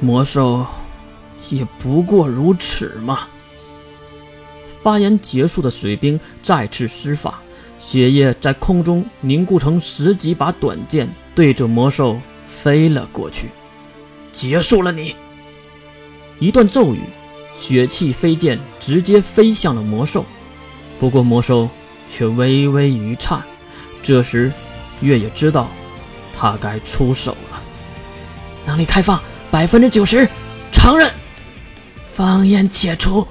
魔兽也不过如此嘛。发言结束的水兵再次施法，血液在空中凝固成十几把短剑，对着魔兽飞了过去。结束了你！一段咒语，血气飞剑直接飞向了魔兽。不过魔兽却微微一颤。这时，月也知道他该出手了。能力开放百分之九十，承认。方言解除。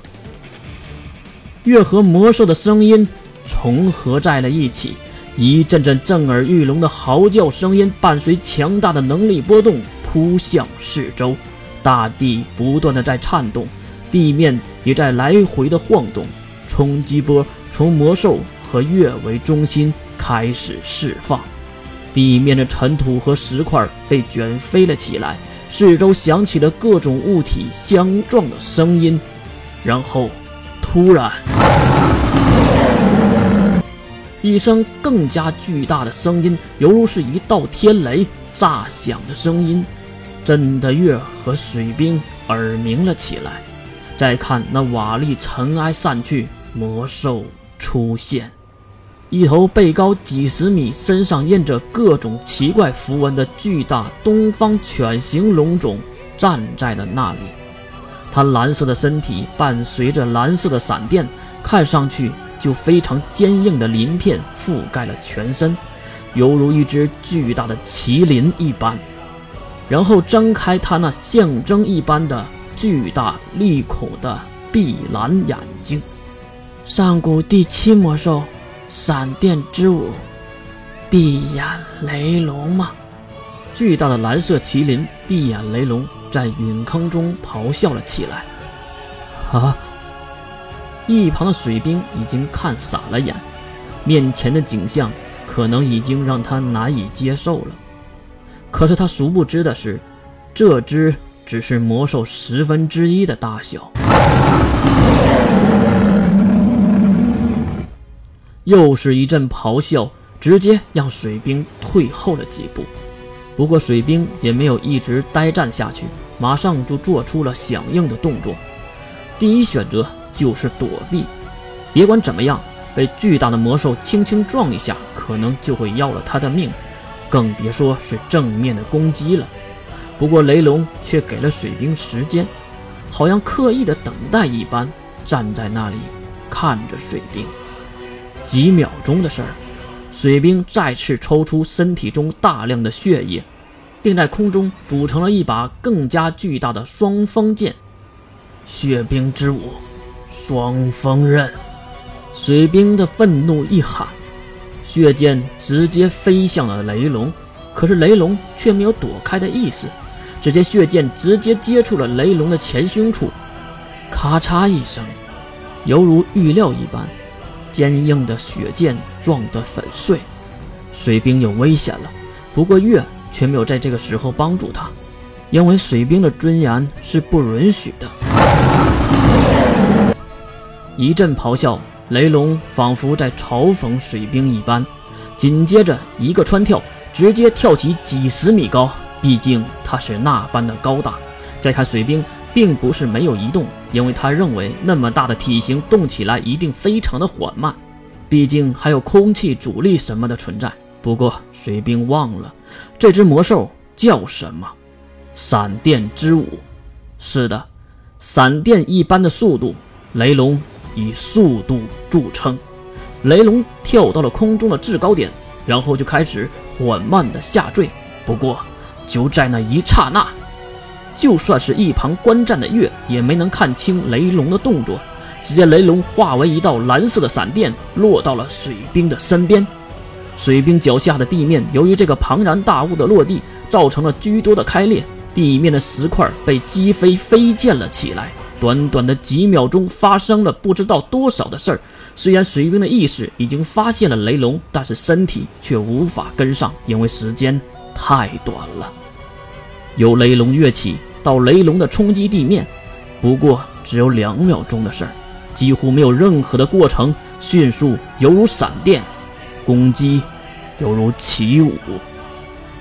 月和魔兽的声音重合在了一起，一阵阵震耳欲聋的嚎叫声音伴随强大的能力波动扑向四周，大地不断的在颤动，地面也在来回的晃动，冲击波从魔兽和月为中心开始释放，地面的尘土和石块被卷飞了起来，四周响起了各种物体相撞的声音，然后。突然，一声更加巨大的声音，犹如是一道天雷炸响的声音，震得月和水兵耳鸣了起来。再看那瓦砾尘埃散去，魔兽出现，一头背高几十米、身上印着各种奇怪符文的巨大东方犬形龙种站在了那里。它蓝色的身体伴随着蓝色的闪电，看上去就非常坚硬的鳞片覆盖了全身，犹如一只巨大的麒麟一般。然后睁开它那象征一般的巨大利口的碧蓝眼睛。上古第七魔兽，闪电之舞，闭眼雷龙吗？巨大的蓝色麒麟闭眼雷龙。在陨坑中咆哮了起来。啊！一旁的水兵已经看傻了眼，面前的景象可能已经让他难以接受了。可是他殊不知的是，这只只是魔兽十分之一的大小。又是一阵咆哮，直接让水兵退后了几步。不过水兵也没有一直呆站下去，马上就做出了响应的动作。第一选择就是躲避，别管怎么样，被巨大的魔兽轻轻撞一下，可能就会要了他的命，更别说是正面的攻击了。不过雷龙却给了水兵时间，好像刻意的等待一般，站在那里看着水兵。几秒钟的事儿。水兵再次抽出身体中大量的血液，并在空中组成了一把更加巨大的双锋剑。血兵之舞，双锋刃。水兵的愤怒一喊，血剑直接飞向了雷龙。可是雷龙却没有躲开的意思，只见血剑直接接触了雷龙的前胸处，咔嚓一声，犹如预料一般。坚硬的雪剑撞得粉碎，水兵有危险了。不过月却没有在这个时候帮助他，因为水兵的尊严是不允许的。一阵咆哮，雷龙仿佛在嘲讽水兵一般，紧接着一个穿跳，直接跳起几十米高。毕竟他是那般的高大。再看水兵。并不是没有移动，因为他认为那么大的体型动起来一定非常的缓慢，毕竟还有空气阻力什么的存在。不过水兵忘了，这只魔兽叫什么？闪电之舞。是的，闪电一般的速度，雷龙以速度著称。雷龙跳到了空中的制高点，然后就开始缓慢的下坠。不过就在那一刹那。就算是一旁观战的月也没能看清雷龙的动作，只见雷龙化为一道蓝色的闪电，落到了水兵的身边。水兵脚下的地面由于这个庞然大物的落地，造成了居多的开裂，地面的石块被击飞飞溅了起来。短短的几秒钟，发生了不知道多少的事儿。虽然水兵的意识已经发现了雷龙，但是身体却无法跟上，因为时间太短了。由雷龙跃起。到雷龙的冲击地面，不过只有两秒钟的事儿，几乎没有任何的过程，迅速犹如闪电，攻击犹如起舞。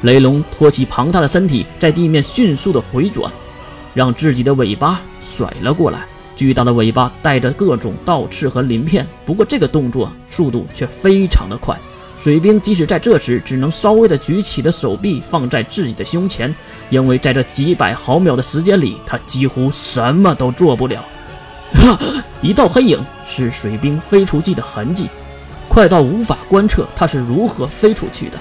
雷龙托起庞大的身体，在地面迅速的回转，让自己的尾巴甩了过来。巨大的尾巴带着各种倒刺和鳞片，不过这个动作速度却非常的快。水兵即使在这时，只能稍微的举起了手臂放在自己的胸前，因为在这几百毫秒的时间里，他几乎什么都做不了。一道黑影是水兵飞出去的痕迹，快到无法观测他是如何飞出去的。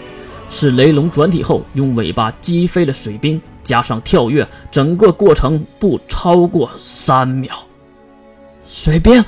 是雷龙转体后用尾巴击飞了水兵，加上跳跃，整个过程不超过三秒。水兵